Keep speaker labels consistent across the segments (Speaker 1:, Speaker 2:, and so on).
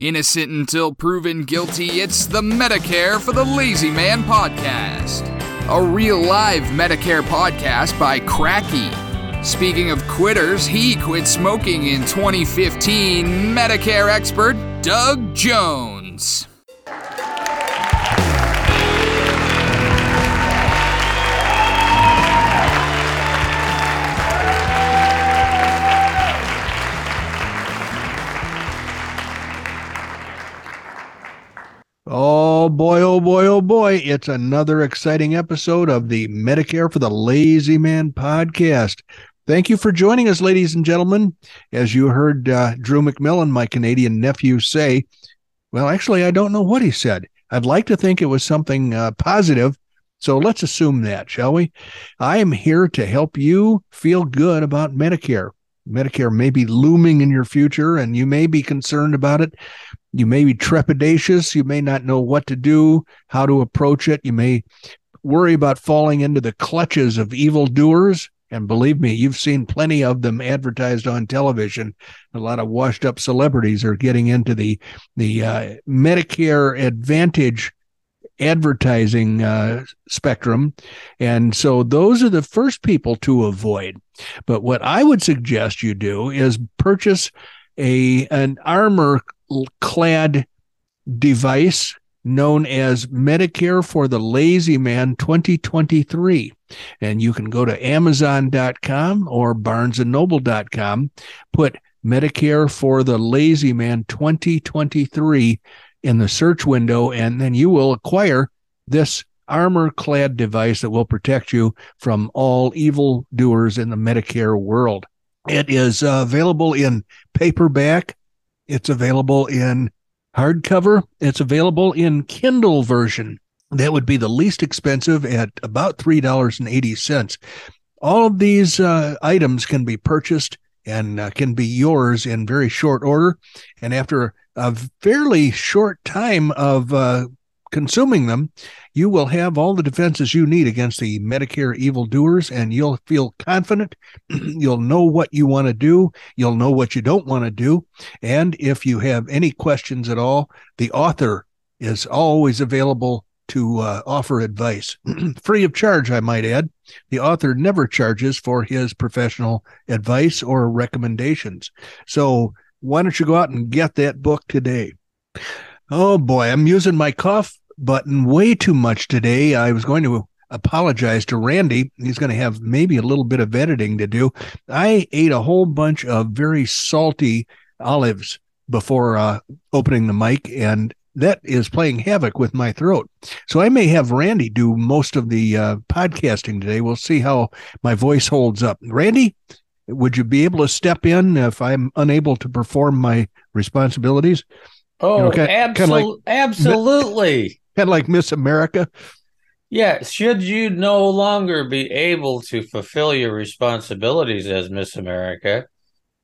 Speaker 1: Innocent until proven guilty, it's the Medicare for the Lazy Man podcast. A real live Medicare podcast by Cracky. Speaking of quitters, he quit smoking in 2015. Medicare expert Doug Jones.
Speaker 2: Oh boy, oh boy, oh boy. It's another exciting episode of the Medicare for the Lazy Man podcast. Thank you for joining us, ladies and gentlemen. As you heard uh, Drew McMillan, my Canadian nephew, say, well, actually, I don't know what he said. I'd like to think it was something uh, positive. So let's assume that, shall we? I am here to help you feel good about Medicare. Medicare may be looming in your future and you may be concerned about it. You may be trepidatious. You may not know what to do, how to approach it. You may worry about falling into the clutches of evildoers. And believe me, you've seen plenty of them advertised on television. A lot of washed up celebrities are getting into the the uh, Medicare Advantage advertising uh, spectrum. And so those are the first people to avoid. But what I would suggest you do is purchase a an armor clad device known as Medicare for the Lazy Man 2023. And you can go to Amazon.com or BarnesandNoble.com, put Medicare for the Lazy Man 2023 in the search window, and then you will acquire this armor clad device that will protect you from all evil doers in the Medicare world. It is uh, available in paperback, it's available in hardcover, it's available in Kindle version. That would be the least expensive at about $3.80. All of these uh, items can be purchased and uh, can be yours in very short order. And after a fairly short time of uh, consuming them, you will have all the defenses you need against the Medicare evildoers, and you'll feel confident. you'll know what you want to do. You'll know what you don't want to do. And if you have any questions at all, the author is always available to uh, offer advice, free of charge, I might add. The author never charges for his professional advice or recommendations. So why don't you go out and get that book today? Oh boy, I'm using my cough button way too much today. I was going to apologize to Randy. He's going to have maybe a little bit of editing to do. I ate a whole bunch of very salty olives before uh, opening the mic, and that is playing havoc with my throat. So I may have Randy do most of the uh, podcasting today. We'll see how my voice holds up. Randy, would you be able to step in if I'm unable to perform my responsibilities?
Speaker 3: Oh, you know, oh, kind, absolutely. Kind of like, absolutely.
Speaker 2: Kind of like Miss America.
Speaker 3: Yeah. Should you no longer be able to fulfill your responsibilities as Miss America,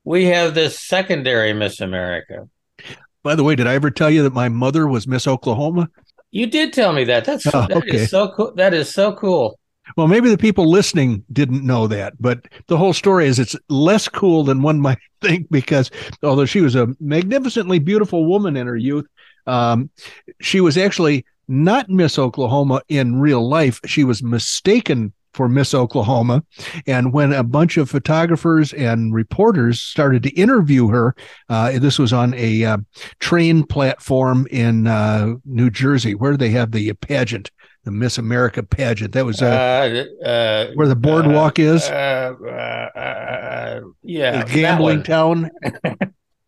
Speaker 3: we have this secondary Miss America.
Speaker 2: By the way, did I ever tell you that my mother was Miss Oklahoma?
Speaker 3: You did tell me that. That's oh, that okay. is so cool. That is so cool.
Speaker 2: Well, maybe the people listening didn't know that, but the whole story is it's less cool than one might think because although she was a magnificently beautiful woman in her youth, um, she was actually not Miss Oklahoma in real life. She was mistaken for Miss Oklahoma. And when a bunch of photographers and reporters started to interview her, uh, this was on a uh, train platform in uh, New Jersey where they have the pageant the Miss America pageant. That was uh, uh, uh where the boardwalk is. Uh,
Speaker 3: uh, yeah,
Speaker 2: the gambling town.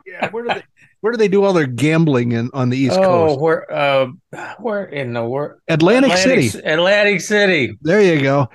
Speaker 2: yeah, where do they? Where do they do all their gambling in on the East oh, Coast?
Speaker 3: Oh, where, where in the world?
Speaker 2: Atlantic, Atlantic, City.
Speaker 3: Atlantic City.
Speaker 2: There you go.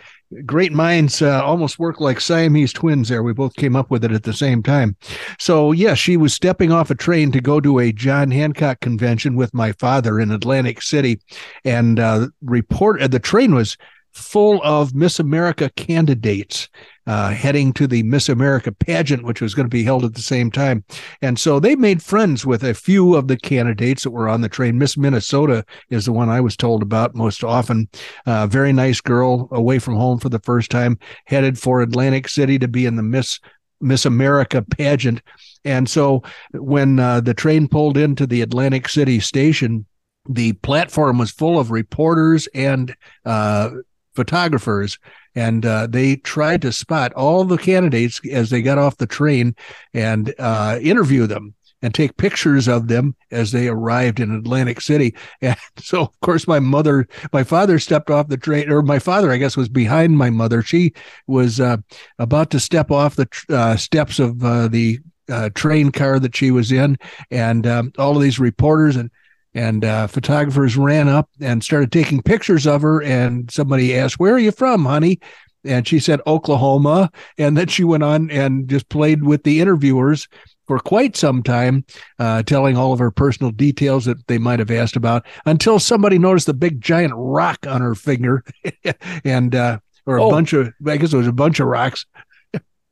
Speaker 2: Great minds uh, almost work like Siamese twins there. We both came up with it at the same time. So, yeah, she was stepping off a train to go to a John Hancock convention with my father in Atlantic City. And uh, report uh, the train was full of Miss America candidates uh, heading to the Miss America pageant, which was going to be held at the same time. And so they made friends with a few of the candidates that were on the train. Miss Minnesota is the one I was told about most often. Uh, very nice girl, away from home for the first time, headed for Atlantic City to be in the Miss Miss America pageant. And so when uh, the train pulled into the Atlantic City station, the platform was full of reporters and uh, photographers and uh, they tried to spot all the candidates as they got off the train and uh, interview them and take pictures of them as they arrived in Atlantic City. And so, of course, my mother, my father stepped off the train, or my father, I guess, was behind my mother. She was uh, about to step off the uh, steps of uh, the uh, train car that she was in, and um, all of these reporters and and uh, photographers ran up and started taking pictures of her. And somebody asked, "Where are you from, honey?" And she said Oklahoma. And then she went on and just played with the interviewers for quite some time, uh, telling all of her personal details that they might have asked about until somebody noticed the big giant rock on her finger, and uh, or a oh. bunch of I guess it was a bunch of rocks.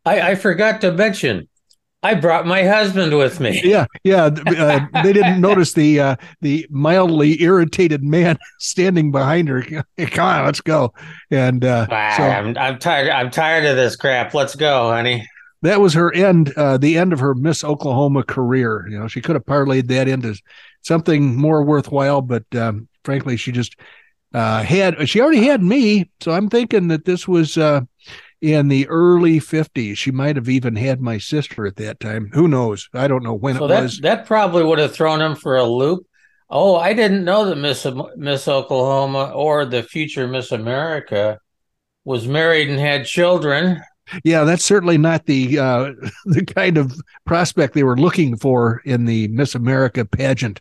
Speaker 3: I, I forgot to mention I brought my husband with me.
Speaker 2: Yeah, yeah. Uh, they didn't notice the uh, the mildly irritated man standing behind her. Come on, let's go. And uh,
Speaker 3: ah, so, I'm, I'm tired. I'm tired of this crap. Let's go, honey.
Speaker 2: That was her end. Uh, the end of her Miss Oklahoma career. You know, she could have parlayed that into something more worthwhile, but um, frankly, she just uh, had. She already had me, so I'm thinking that this was uh, in the early 50s. She might have even had my sister at that time. Who knows? I don't know when so it
Speaker 3: that,
Speaker 2: was.
Speaker 3: That probably would have thrown him for a loop. Oh, I didn't know that Miss Miss Oklahoma or the future Miss America was married and had children.
Speaker 2: Yeah, that's certainly not the uh, the kind of prospect they were looking for in the Miss America pageant.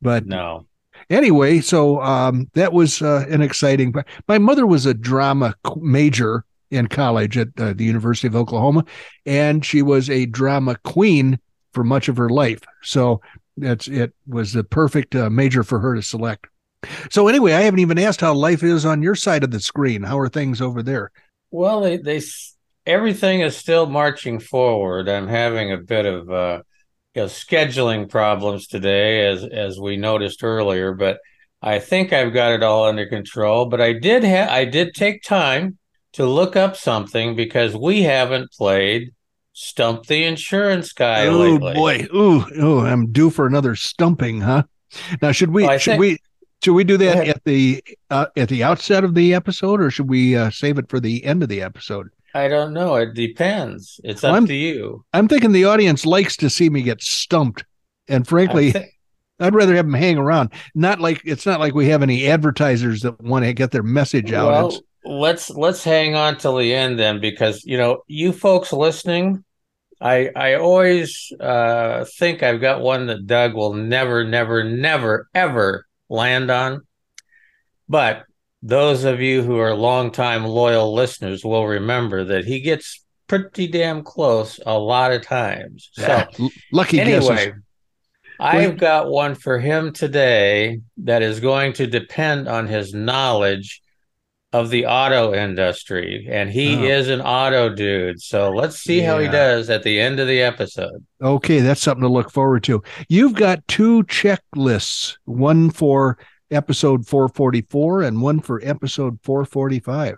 Speaker 2: But
Speaker 3: no.
Speaker 2: Anyway, so um, that was uh, an exciting. My mother was a drama major, in college at uh, the University of Oklahoma, and she was a drama queen for much of her life. So that's it was the perfect uh, major for her to select. So anyway, I haven't even asked how life is on your side of the screen. How are things over there?
Speaker 3: Well, they they everything is still marching forward. I'm having a bit of uh, you know, scheduling problems today, as as we noticed earlier, but I think I've got it all under control. But I did have I did take time to look up something because we haven't played Stump the Insurance Guy
Speaker 2: oh,
Speaker 3: lately.
Speaker 2: boy. Ooh, ooh, I'm due for another stumping, huh? Now should we well, should think, we should we do that at the uh, at the outset of the episode or should we uh, save it for the end of the episode?
Speaker 3: I don't know. It depends. It's well, up to you.
Speaker 2: I'm thinking the audience likes to see me get stumped. And frankly, th- I'd rather have them hang around. Not like it's not like we have any advertisers that want to get their message out.
Speaker 3: Well, it's, let's let's hang on till the end then because you know you folks listening i i always uh think i've got one that doug will never never never ever land on. But those of you who are longtime loyal listeners will remember that he gets pretty damn close a lot of times. So
Speaker 2: lucky anyway guesses.
Speaker 3: I've got one for him today that is going to depend on his knowledge of the auto industry, and he oh. is an auto dude. So let's see yeah. how he does at the end of the episode.
Speaker 2: Okay, that's something to look forward to. You've got two checklists one for episode 444 and one for episode 445.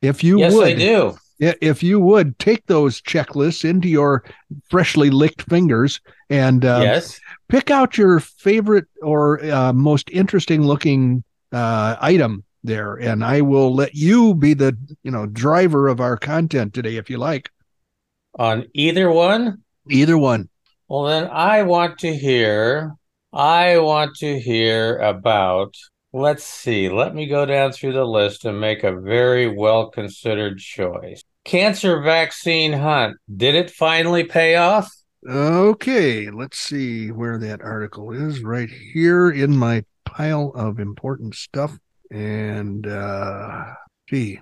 Speaker 2: If you
Speaker 3: yes,
Speaker 2: would,
Speaker 3: I do.
Speaker 2: If you would take those checklists into your freshly licked fingers and uh,
Speaker 3: yes.
Speaker 2: pick out your favorite or uh, most interesting looking uh, item there. And i will let you be the you know driver of our content today if you like.
Speaker 3: On either one?
Speaker 2: Either one.
Speaker 3: Well then i want to hear i want to hear about let's see let me go down through the list and make a very well considered choice. Cancer vaccine hunt did it finally pay off?
Speaker 2: Okay let's see where that article is right here in my pile of important stuff and uh, gee,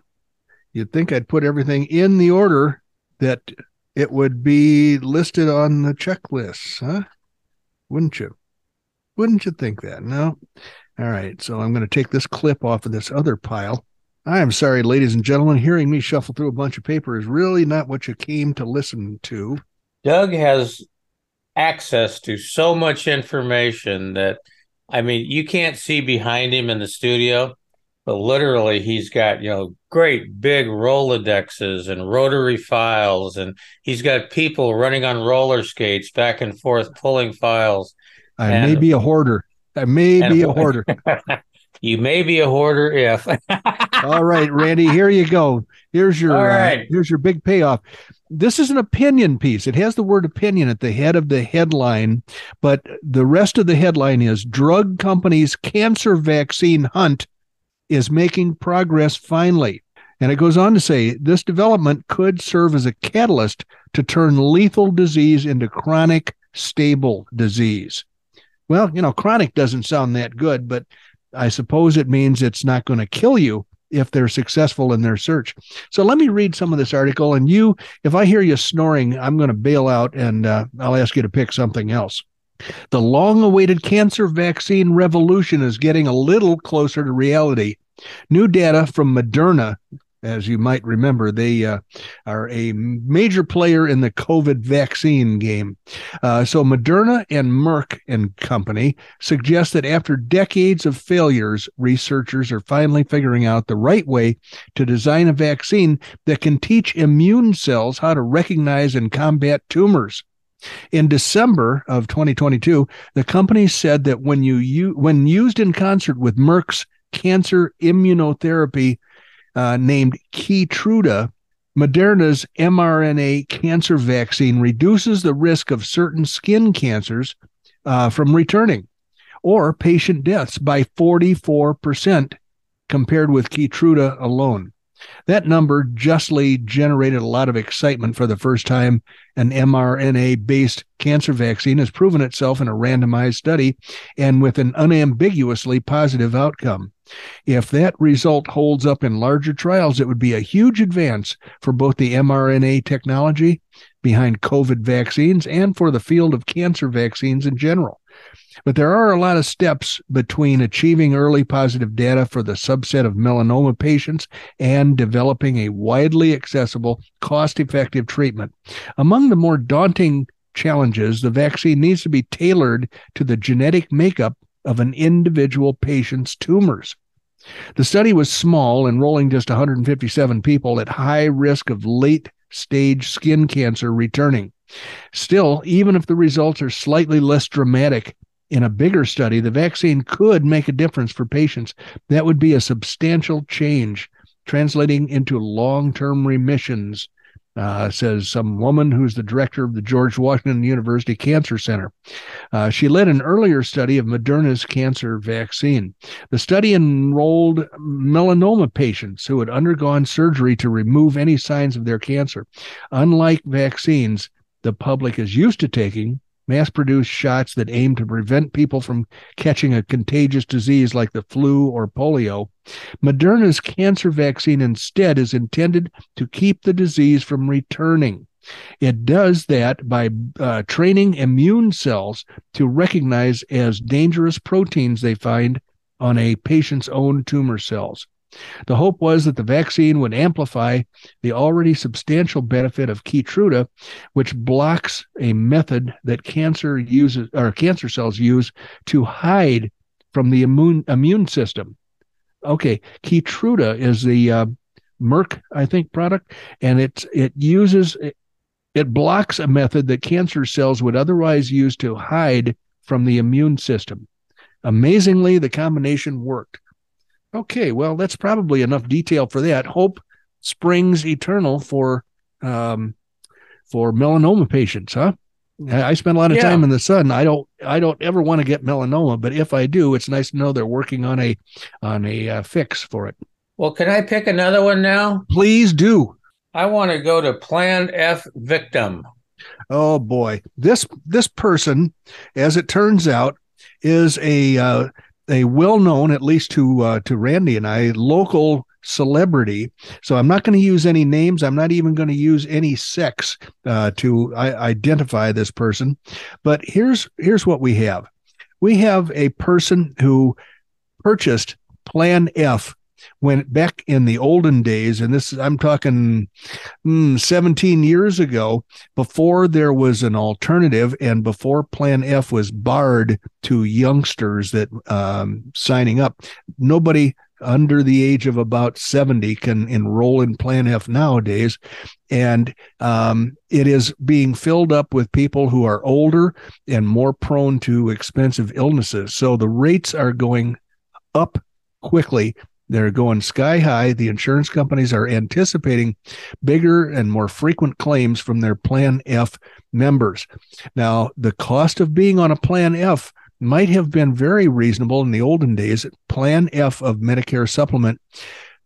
Speaker 2: You'd think I'd put everything in the order that it would be listed on the checklist, huh? Wouldn't you? Wouldn't you think that? No. All right. So I'm going to take this clip off of this other pile. I am sorry, ladies and gentlemen. Hearing me shuffle through a bunch of paper is really not what you came to listen to.
Speaker 3: Doug has access to so much information that, I mean, you can't see behind him in the studio, but literally he's got, you know, great big Rolodexes and rotary files, and he's got people running on roller skates back and forth pulling files.
Speaker 2: I
Speaker 3: And-
Speaker 2: may be a hoarder. I may
Speaker 3: and-
Speaker 2: be a hoarder.
Speaker 3: you may be a hoarder if.
Speaker 2: All right, Randy, here you go. Here's your
Speaker 3: All
Speaker 2: uh, here's your big payoff. This is an opinion piece. It has the word opinion at the head of the headline, but the rest of the headline is drug companies cancer vaccine hunt is making progress finally. And it goes on to say this development could serve as a catalyst to turn lethal disease into chronic stable disease. Well, you know, chronic doesn't sound that good, but I suppose it means it's not going to kill you if they're successful in their search. So let me read some of this article. And you, if I hear you snoring, I'm going to bail out and uh, I'll ask you to pick something else. The long awaited cancer vaccine revolution is getting a little closer to reality. New data from Moderna, as you might remember, they uh, are a major player in the COVID vaccine game. Uh, so Moderna and Merck and Company suggest that after decades of failures, researchers are finally figuring out the right way to design a vaccine that can teach immune cells how to recognize and combat tumors. In December of 2022, the company said that when you, when used in concert with Merck's cancer immunotherapy uh, named Keytruda, Moderna's mRNA cancer vaccine reduces the risk of certain skin cancers uh, from returning or patient deaths by 44% compared with Keytruda alone. That number justly generated a lot of excitement for the first time. An mRNA based cancer vaccine has proven itself in a randomized study and with an unambiguously positive outcome. If that result holds up in larger trials, it would be a huge advance for both the mRNA technology behind COVID vaccines and for the field of cancer vaccines in general. But there are a lot of steps between achieving early positive data for the subset of melanoma patients and developing a widely accessible, cost effective treatment. Among the more daunting challenges, the vaccine needs to be tailored to the genetic makeup of an individual patient's tumors. The study was small, enrolling just 157 people at high risk of late stage skin cancer returning. Still, even if the results are slightly less dramatic, in a bigger study, the vaccine could make a difference for patients. That would be a substantial change, translating into long term remissions, uh, says some woman who's the director of the George Washington University Cancer Center. Uh, she led an earlier study of Moderna's cancer vaccine. The study enrolled melanoma patients who had undergone surgery to remove any signs of their cancer. Unlike vaccines, the public is used to taking mass produced shots that aim to prevent people from catching a contagious disease like the flu or polio. Moderna's cancer vaccine instead is intended to keep the disease from returning. It does that by uh, training immune cells to recognize as dangerous proteins they find on a patient's own tumor cells. The hope was that the vaccine would amplify the already substantial benefit of Keytruda, which blocks a method that cancer uses or cancer cells use to hide from the immune immune system. Okay, Keytruda is the uh, Merck, I think, product, and it it uses it blocks a method that cancer cells would otherwise use to hide from the immune system. Amazingly, the combination worked. Okay, well, that's probably enough detail for that. Hope springs eternal for um, for melanoma patients, huh? I spend a lot of
Speaker 3: Yeah.
Speaker 2: time in the sun. I don't I don't ever want to get melanoma, but if I do, it's nice to know they're working on a on a uh, fix for it.
Speaker 3: Well, can I pick another one now?
Speaker 2: Please do.
Speaker 3: I want to go to Plan F victim.
Speaker 2: Oh boy, this this person, as it turns out, is a uh, a well known, at least to uh, to Randy and I, local celebrity. So I'm not going to use any names. I'm not even going to use any sex uh, to identify this person. But here's here's what we have. We have a person who purchased Plan F when back in the olden days, and this I'm talking mm, 17 years ago, before there was an alternative and before Plan F was barred to youngsters that um, signing up, nobody under the age of about 70 can enroll in Plan F nowadays. And um, it is being filled up with people who are older and more prone to expensive illnesses. So the rates are going up quickly they're going sky high. The insurance companies are anticipating bigger and more frequent claims from their Plan F members. Now, the cost of being on a Plan F might have been very reasonable in the olden days. Plan F of Medicare supplement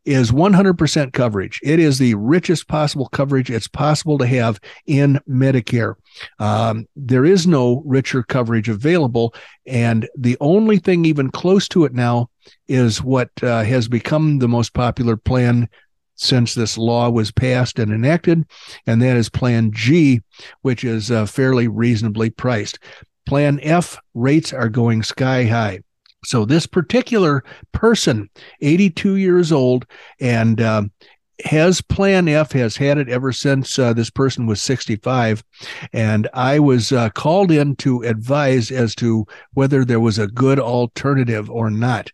Speaker 2: is 100% coverage. It is the richest possible coverage it's possible to have in Medicare. Um, there is no richer coverage available. And the only thing even close to it now is what uh, has become the most popular plan since this law was passed and enacted, and that is Plan G, which is uh, fairly reasonably priced. Plan F rates are going sky high. So this particular person, 82 years old, and uh, has Plan F, has had it ever since uh, this person was 65. And I was uh, called in to advise as to whether there was a good alternative or not.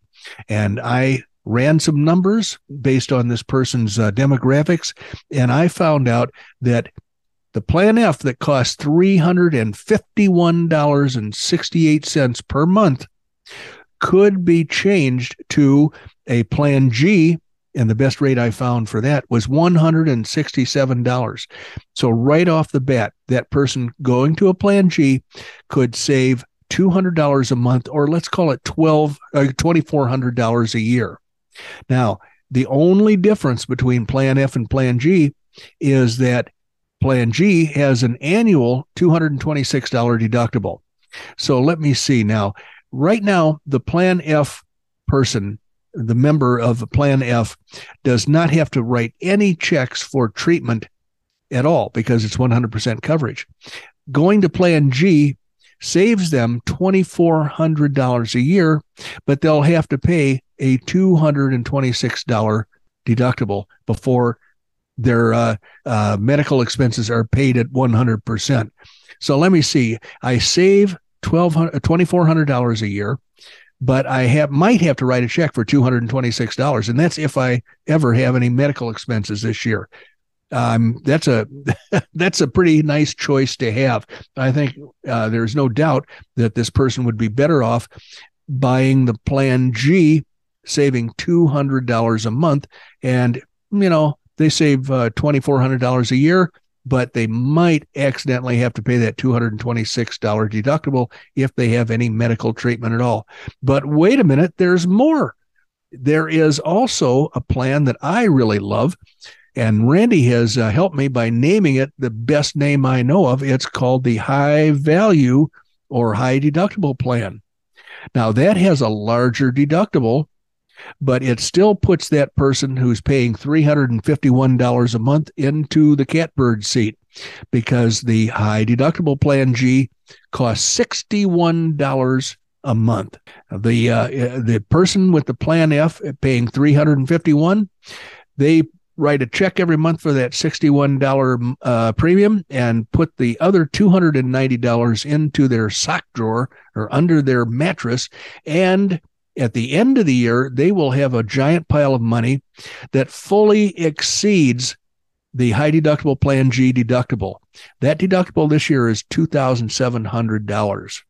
Speaker 2: And I ran some numbers based on this person's uh, demographics, and I found out that the Plan F that costs $351.68 per month could be changed to a Plan G. And the best rate I found for that was $167. So, right off the bat, that person going to a Plan G could save $200 a month, or let's call it 12, uh, $2,400 a year. Now, the only difference between Plan F and Plan G is that Plan G has an annual $226 deductible. So let me see now right now, the Plan F person, the member of the Plan F, does not have to write any checks for treatment at all because it's 100% coverage. Going to Plan G saves them $2,400 a year, but they'll have to pay a $226 deductible before their uh, uh, medical expenses are paid at 100%. So let me see. I save $2,400 a year, but I have might have to write a check for $226. And that's if I ever have any medical expenses this year. Um, that's a that's a pretty nice choice to have. I think uh, there's no doubt that this person would be better off buying the Plan G, saving two hundred dollars a month, and you know they save uh, twenty four hundred dollars a year but they might accidentally have to pay that $226 deductible if they have any medical treatment at all. But wait a minute, there's more. There is also a plan that I really love, and Randy has uh, helped me by naming it the best name I know of. It's called the High Value or High Deductible Plan. Now, that has a larger deductible but it still puts that person who's paying $351 a month into the catbird seat because the high deductible plan G costs $61 a month. The uh, the person with the plan F paying 351 they write a check every month for that $61 uh, premium and put the other $290 into their sock drawer or under their mattress and at the end of the year, they will have a giant pile of money that fully exceeds the high deductible plan G deductible. That deductible this year is $2,700.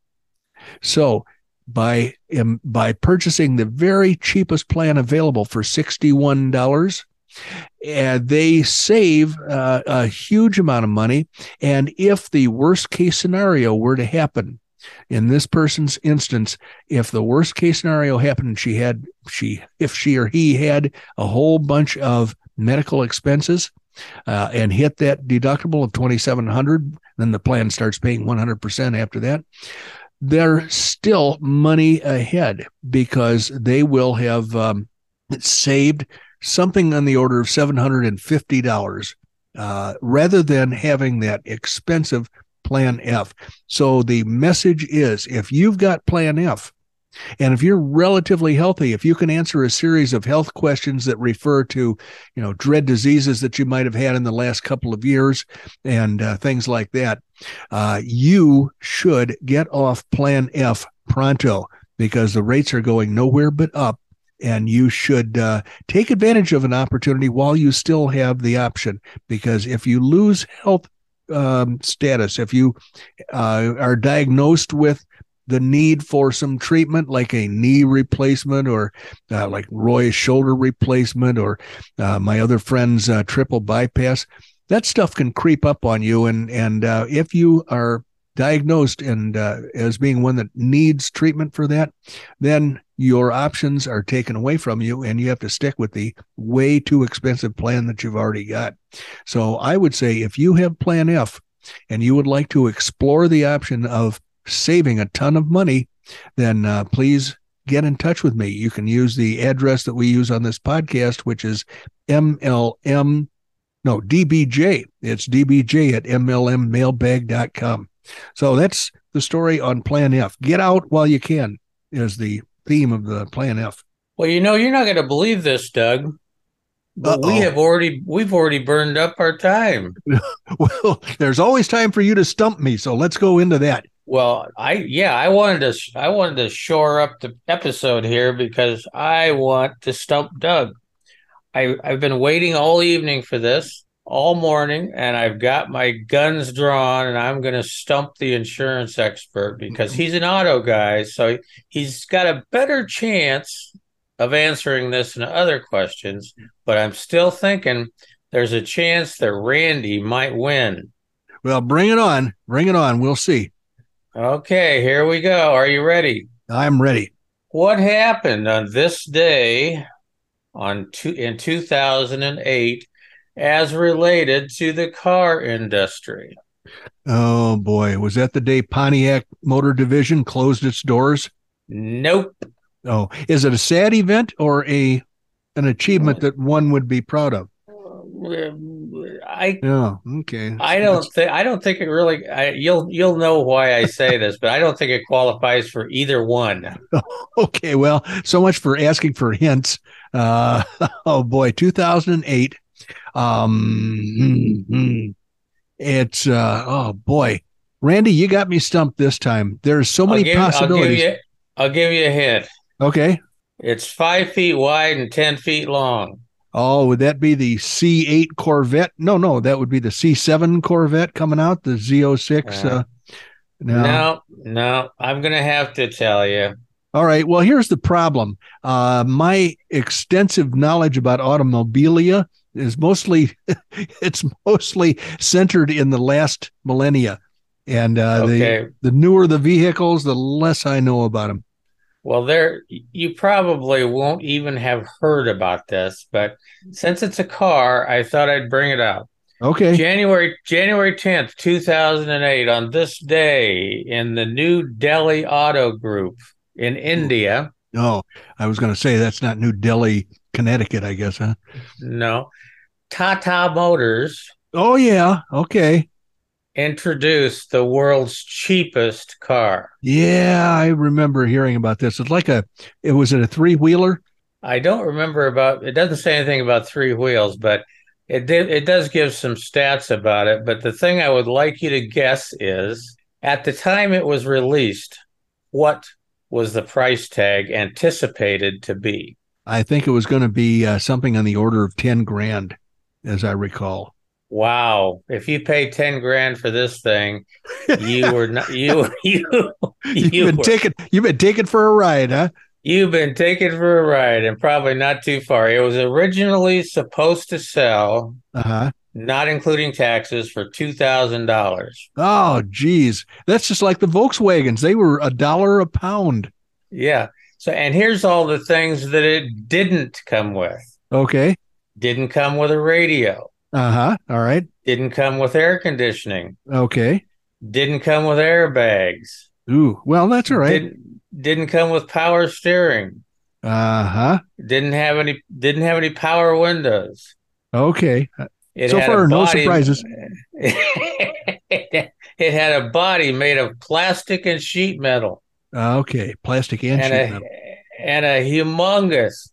Speaker 2: So by, um, by purchasing the very cheapest plan available for $61, and they save uh, a huge amount of money. And if the worst case scenario were to happen, in this person's instance, if the worst case scenario happened, she had she if she or he had a whole bunch of medical expenses uh, and hit that deductible of 2700 then the plan starts paying 100% after that there's still money ahead because they will have um, saved something on the order of $750 uh, rather than having that expensive Plan F. So the message is if you've got Plan F, and if you're relatively healthy, if you can answer a series of health questions that refer to, you know, dread diseases that you might have had in the last couple of years and uh, things like that, uh, you should get off Plan F pronto because the rates are going nowhere but up. And you should uh, take advantage of an opportunity while you still have the option. Because if you lose health um, status, if you uh, are diagnosed with the need for some treatment like a knee replacement or uh, like Roy's shoulder replacement or uh, my other friend's uh, triple bypass, that stuff can creep up on you. And, and uh, if you are diagnosed and uh, as being one that needs treatment for that, then your options are taken away from you and you have to stick with the way too expensive plan that you've already got. So I would say if you have plan F and you would like to explore the option of saving a ton of money, then uh, please get in touch with me. You can use the address that we use on this podcast, which is MLM, no, DBJ. It's DBJ at MLMmailbag.com. So that's the story on Plan F. Get out while you can, is the theme of the Plan F.
Speaker 3: Well, you know, you're not going to believe this, Doug. But we have already we've already burned up our time.
Speaker 2: well, there's always time for you to stump me, so let's go into that.
Speaker 3: Well, I yeah, I wanted to I wanted to shore up the episode here because I want to stump Doug. I I've been waiting all evening for this, all morning, and I've got my guns drawn, and I'm going to stump the insurance expert because he's an auto guy, so he's got a better chance of answering this and other questions. But I'm still thinking there's a chance that Randy might win.
Speaker 2: Well, bring it on, bring it on. We'll see.
Speaker 3: Okay, here we go. Are you ready?
Speaker 2: I'm ready.
Speaker 3: What happened on this day on two, in 2008 as related to the car industry?
Speaker 2: Oh boy, was that the day Pontiac Motor Division closed its doors?
Speaker 3: Nope.
Speaker 2: Oh, is it a sad event or a an achievement that one would be proud of?
Speaker 3: I
Speaker 2: yeah okay.
Speaker 3: I don't think I don't think it really. I, you'll you'll know why I say this, but I don't think it qualifies for either one.
Speaker 2: okay, well, so much for asking for hints. Uh, oh boy, 2008. Um, mm-hmm. it's uh, oh boy, Randy, you got me stumped this time. There's so many
Speaker 3: I'll give,
Speaker 2: possibilities.
Speaker 3: I'll give, you, I'll give you a hint.
Speaker 2: Okay.
Speaker 3: It's five feet wide and ten feet long.
Speaker 2: Oh, would that be the C8 Corvette? No, no, that would be the C7 Corvette coming out, the Z06. Uh, uh,
Speaker 3: no. no, no, I'm going to have to tell you.
Speaker 2: All right. Well, here's the problem. Uh, my extensive knowledge about automobilia is mostly it's mostly centered in the last millennia, and uh, okay. the the newer the vehicles, the less I know about them.
Speaker 3: Well, there you probably won't even have heard about this, but since it's a car, I thought I'd bring it up.
Speaker 2: Okay.
Speaker 3: January January 10th, 2008 on this day in the New Delhi Auto Group in India.
Speaker 2: No, I was going to say that's not New Delhi, Connecticut, I guess, huh?
Speaker 3: No. Tata Motors.
Speaker 2: Oh yeah, okay
Speaker 3: introduced the world's cheapest car.
Speaker 2: Yeah, I remember hearing about this. It's like a it was it a three wheeler?
Speaker 3: I don't remember about it doesn't say anything about three wheels, but it did it does give some stats about it. But the thing I would like you to guess is at the time it was released, what was the price tag anticipated to be?
Speaker 2: I think it was going to be uh, something on the order of 10 grand, as I recall
Speaker 3: wow, if you pay 10 grand for this thing, you were not, you, you,
Speaker 2: you've you been were, taken, you've been taken for a ride, huh?
Speaker 3: You've been taken for a ride and probably not too far. It was originally supposed to sell,
Speaker 2: uh-huh.
Speaker 3: not including taxes, for $2,000.
Speaker 2: Oh, geez. That's just like the Volkswagens. They were a dollar a pound.
Speaker 3: Yeah. So, and here's all the things that it didn't come with.
Speaker 2: Okay.
Speaker 3: Didn't come with a radio
Speaker 2: uh huh. All right.
Speaker 3: Didn't come with air conditioning.
Speaker 2: Okay.
Speaker 3: Didn't come with airbags.
Speaker 2: Ooh, well, that's all right.
Speaker 3: Didn't, didn't come with power steering.
Speaker 2: Uh huh.
Speaker 3: Didn't have any didn't have any power windows.
Speaker 2: Okay.
Speaker 3: It
Speaker 2: so far, no surprises.
Speaker 3: it had a body made of plastic and sheet metal
Speaker 2: okay. Plastic and,
Speaker 3: and a and a humongous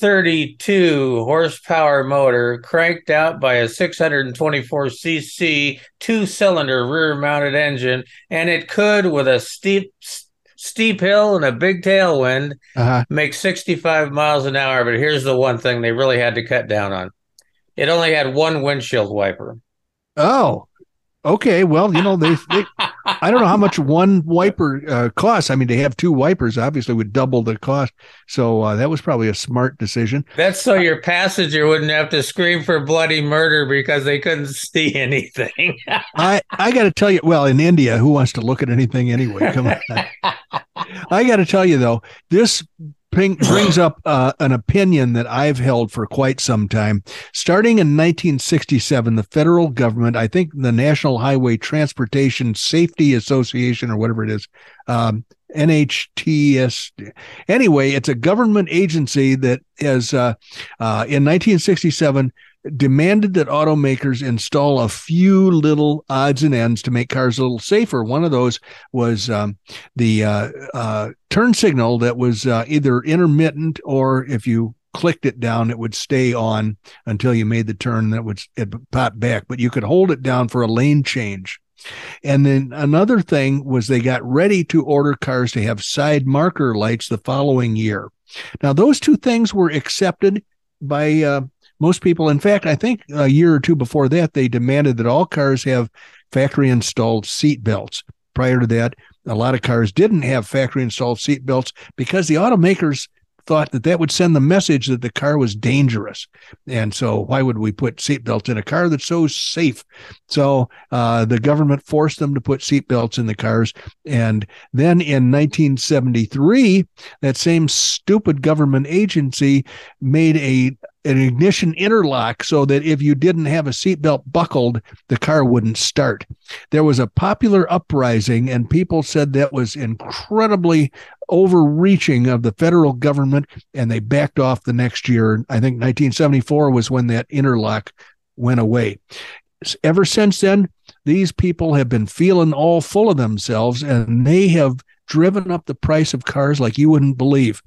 Speaker 3: 32 horsepower motor cranked out by a 624 cc two cylinder rear mounted engine and it could with a steep steep hill and a big tailwind
Speaker 2: Uh-huh.
Speaker 3: make 65 miles an hour. But here's the one thing they really had to cut down on. It only had one windshield wiper.
Speaker 2: Oh, okay. Well, you know, they, they I don't know how much one wiper uh, costs. I mean, they have two wipers, obviously, would double the cost. So uh, that was probably a smart decision.
Speaker 3: That's so your passenger wouldn't have to scream for bloody murder because they couldn't see anything.
Speaker 2: I, I got to tell you, well, in India, who wants to look at anything anyway? Come on. I got to tell you, though, this bring, brings up uh, an opinion that I've held for quite some time. Starting in 1967, the federal government, I think the National Highway Transportation Safety Association or whatever it is, um, NHTS. Anyway, it's a government agency that has, uh, uh, in 1967, demanded that automakers install a few little odds and ends to make cars a little safer. One of those was um, the uh, uh, turn signal that was uh, either intermittent or if you clicked it down, it would stay on until you made the turn. That would it pop back, but you could hold it down for a lane change. And then another thing was they got ready to order cars to have side marker lights the following year. Now, those two things were accepted by uh, most people. In fact, I think a year or two before that, they demanded that all cars have factory installed seat belts. Prior to that, a lot of cars didn't have factory installed seat belts because the automakers thought that that would send the message that the car was dangerous. And so, why would we put seatbelts in a car that's so safe? So, uh, the government forced them to put seatbelts in the cars. And then in 1973, that same stupid government agency made a an ignition interlock so that if you didn't have a seatbelt buckled, the car wouldn't start. There was a popular uprising, and people said that was incredibly overreaching of the federal government, and they backed off the next year. I think 1974 was when that interlock went away. Ever since then, these people have been feeling all full of themselves, and they have driven up the price of cars like you wouldn't believe.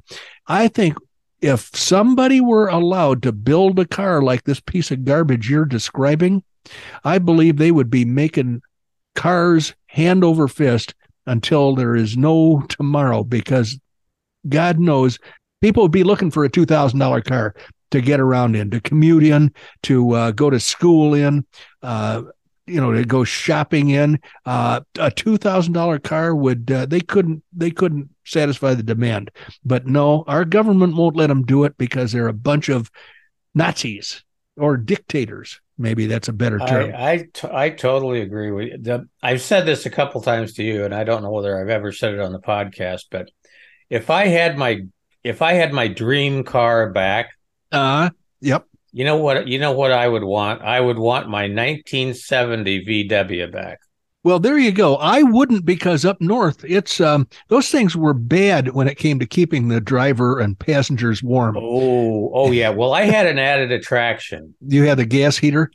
Speaker 2: I think if somebody were allowed to build a car like this piece of garbage you're describing, I believe they would be making cars hand over fist until there is no tomorrow because God knows people would be looking for a $2,000 car to get around in, to commute in, to uh, go to school in, uh, you know, to go shopping in. Uh, a two thousand dollar car would uh, they couldn't they couldn't satisfy the demand. But no, our government won't let them do it because they're a bunch of Nazis or dictators. Maybe that's a better term.
Speaker 3: I I, t- I totally agree with you. The, I've said this a couple times to you, and I don't know whether I've ever said it on the podcast, but if I had my if I had my dream car back,
Speaker 2: uh yep.
Speaker 3: you know what you know what I would want? I would want my 1970 VW back.
Speaker 2: Well, there you go. I wouldn't because up north, it's um, those things were bad when it came to keeping the driver and passengers warm.
Speaker 3: Oh, oh yeah. Well, I had an added attraction.
Speaker 2: You had a gas heater.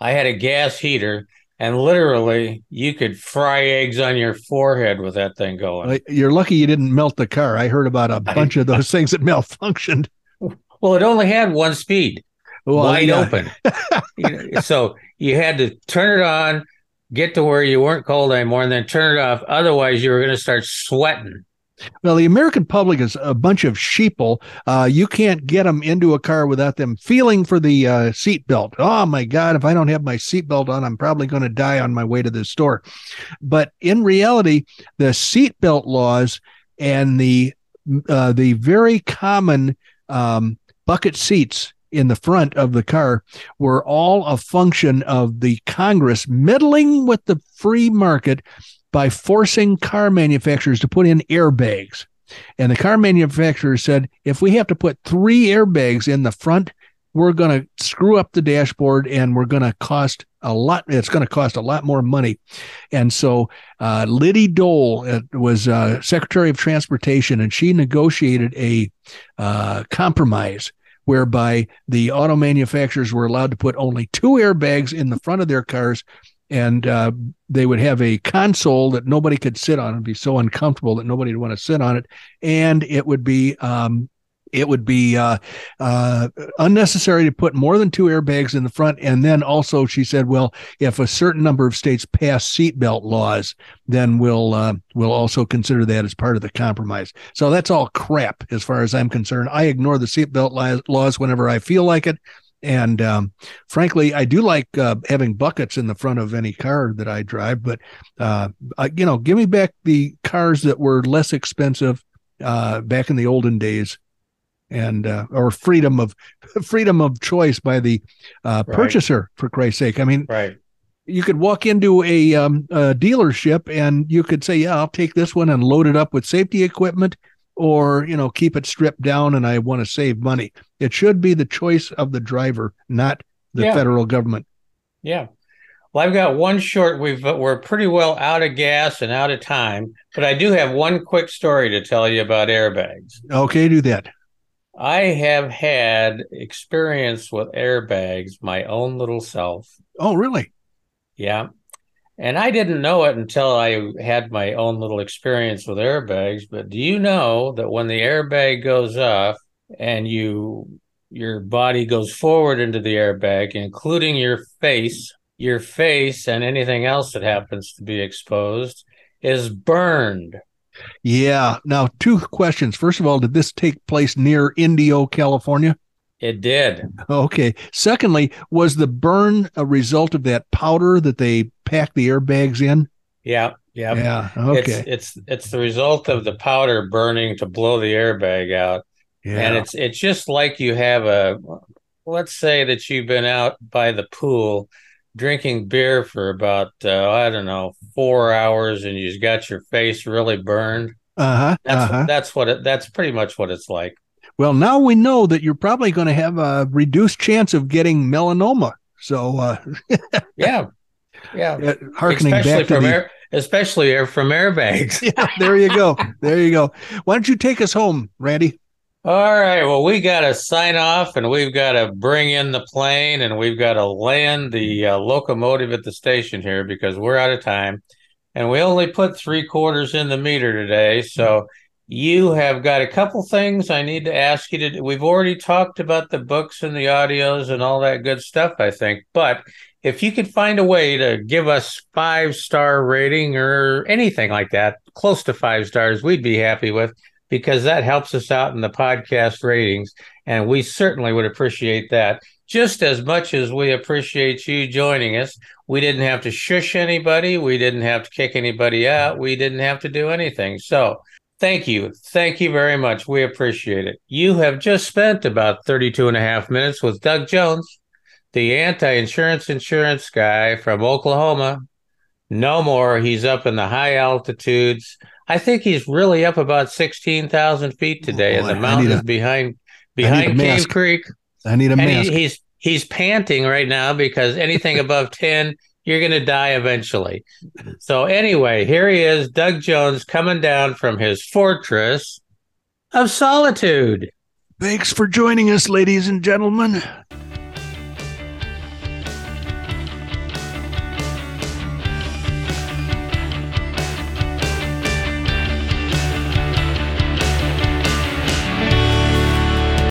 Speaker 3: I had a gas heater, and literally, you could fry eggs on your forehead with that thing going.
Speaker 2: You're lucky you didn't melt the car. I heard about a bunch of those things that malfunctioned.
Speaker 3: Well, it only had one speed.
Speaker 2: Well,
Speaker 3: wide
Speaker 2: yeah.
Speaker 3: open. You know, so you had to turn it on, get to where you weren't cold anymore, and then turn it off. Otherwise, you were going to start sweating.
Speaker 2: Well, the American public is a bunch of sheeple. Uh, you can't get them into a car without them feeling for the uh, seatbelt. Oh my God! If I don't have my seatbelt on, I'm probably going to die on my way to the store. But in reality, the seatbelt laws and the uh, the very common um, bucket seats in the front of the car were all a function of the Congress meddling with the free market by forcing car manufacturers to put in airbags. And the car manufacturers said, if we have to put three airbags in the front, we're going to screw up the dashboard and we're going to cost a lot. It's going to cost a lot more money. And so uh, Liddy Dole was uh, Secretary of Transportation, and she negotiated a uh, compromise whereby the auto manufacturers were allowed to put only two airbags in the front of their cars and uh, they would have a console that nobody could sit on. It'd be so uncomfortable that nobody would want to sit on it, and it would be um, it would be uh, uh, unnecessary to put more than two airbags in the front. And then also, she said, well, if a certain number of states pass seatbelt laws, then we'll uh, we'll also consider that as part of the compromise. So that's all crap as far as I'm concerned. I ignore the seatbelt laws whenever I feel like it. And um, frankly, I do like uh, having buckets in the front of any car that I drive. But uh, I, you know, give me back the cars that were less expensive uh, back in the olden days, and uh, or freedom of freedom of choice by the uh, right. purchaser. For Christ's sake, I mean,
Speaker 3: right.
Speaker 2: You could walk into a, um, a dealership and you could say, "Yeah, I'll take this one and load it up with safety equipment." or you know keep it stripped down and i want to save money it should be the choice of the driver not the yeah. federal government
Speaker 3: yeah well i've got one short we've we're pretty well out of gas and out of time but i do have one quick story to tell you about airbags
Speaker 2: okay do that
Speaker 3: i have had experience with airbags my own little self
Speaker 2: oh really
Speaker 3: yeah and I didn't know it until I had my own little experience with airbags. But do you know that when the airbag goes off and you your body goes forward into the airbag, including your face, your face and anything else that happens to be exposed is burned.
Speaker 2: Yeah. Now, two questions. First of all, did this take place near Indio, California?
Speaker 3: It did.
Speaker 2: Okay. Secondly, was the burn a result of that powder that they packed the airbags in?
Speaker 3: Yeah. Yeah.
Speaker 2: Yeah. Okay.
Speaker 3: It's, it's it's the result of the powder burning to blow the airbag out. Yeah. And it's it's just like you have a let's say that you've been out by the pool drinking beer for about uh, I don't know four hours and you've got your face really burned.
Speaker 2: Uh huh.
Speaker 3: That's uh-huh. that's what it. That's pretty much what it's like.
Speaker 2: Well, now we know that you're probably going to have a reduced chance of getting melanoma. So, uh,
Speaker 3: yeah, yeah,
Speaker 2: harkening especially back
Speaker 3: from
Speaker 2: the,
Speaker 3: air, especially from airbags.
Speaker 2: yeah, there you go. There you go. Why don't you take us home, Randy?
Speaker 3: All right. Well, we got to sign off, and we've got to bring in the plane, and we've got to land the uh, locomotive at the station here because we're out of time, and we only put three quarters in the meter today. So you have got a couple things I need to ask you to do. We've already talked about the books and the audios and all that good stuff, I think. But if you could find a way to give us five star rating or anything like that, close to five stars, we'd be happy with because that helps us out in the podcast ratings. And we certainly would appreciate that just as much as we appreciate you joining us. We didn't have to shush anybody. We didn't have to kick anybody out. We didn't have to do anything. So Thank you. Thank you very much. We appreciate it. You have just spent about 32 and a half minutes with Doug Jones, the anti insurance insurance guy from Oklahoma. No more. He's up in the high altitudes. I think he's really up about 16,000 feet today oh, in the mountains a, behind behind Cave Creek.
Speaker 2: I need a and mask.
Speaker 3: He, he's he's panting right now because anything above 10 you're going to die eventually. So, anyway, here he is, Doug Jones, coming down from his fortress of solitude.
Speaker 2: Thanks for joining us, ladies and gentlemen.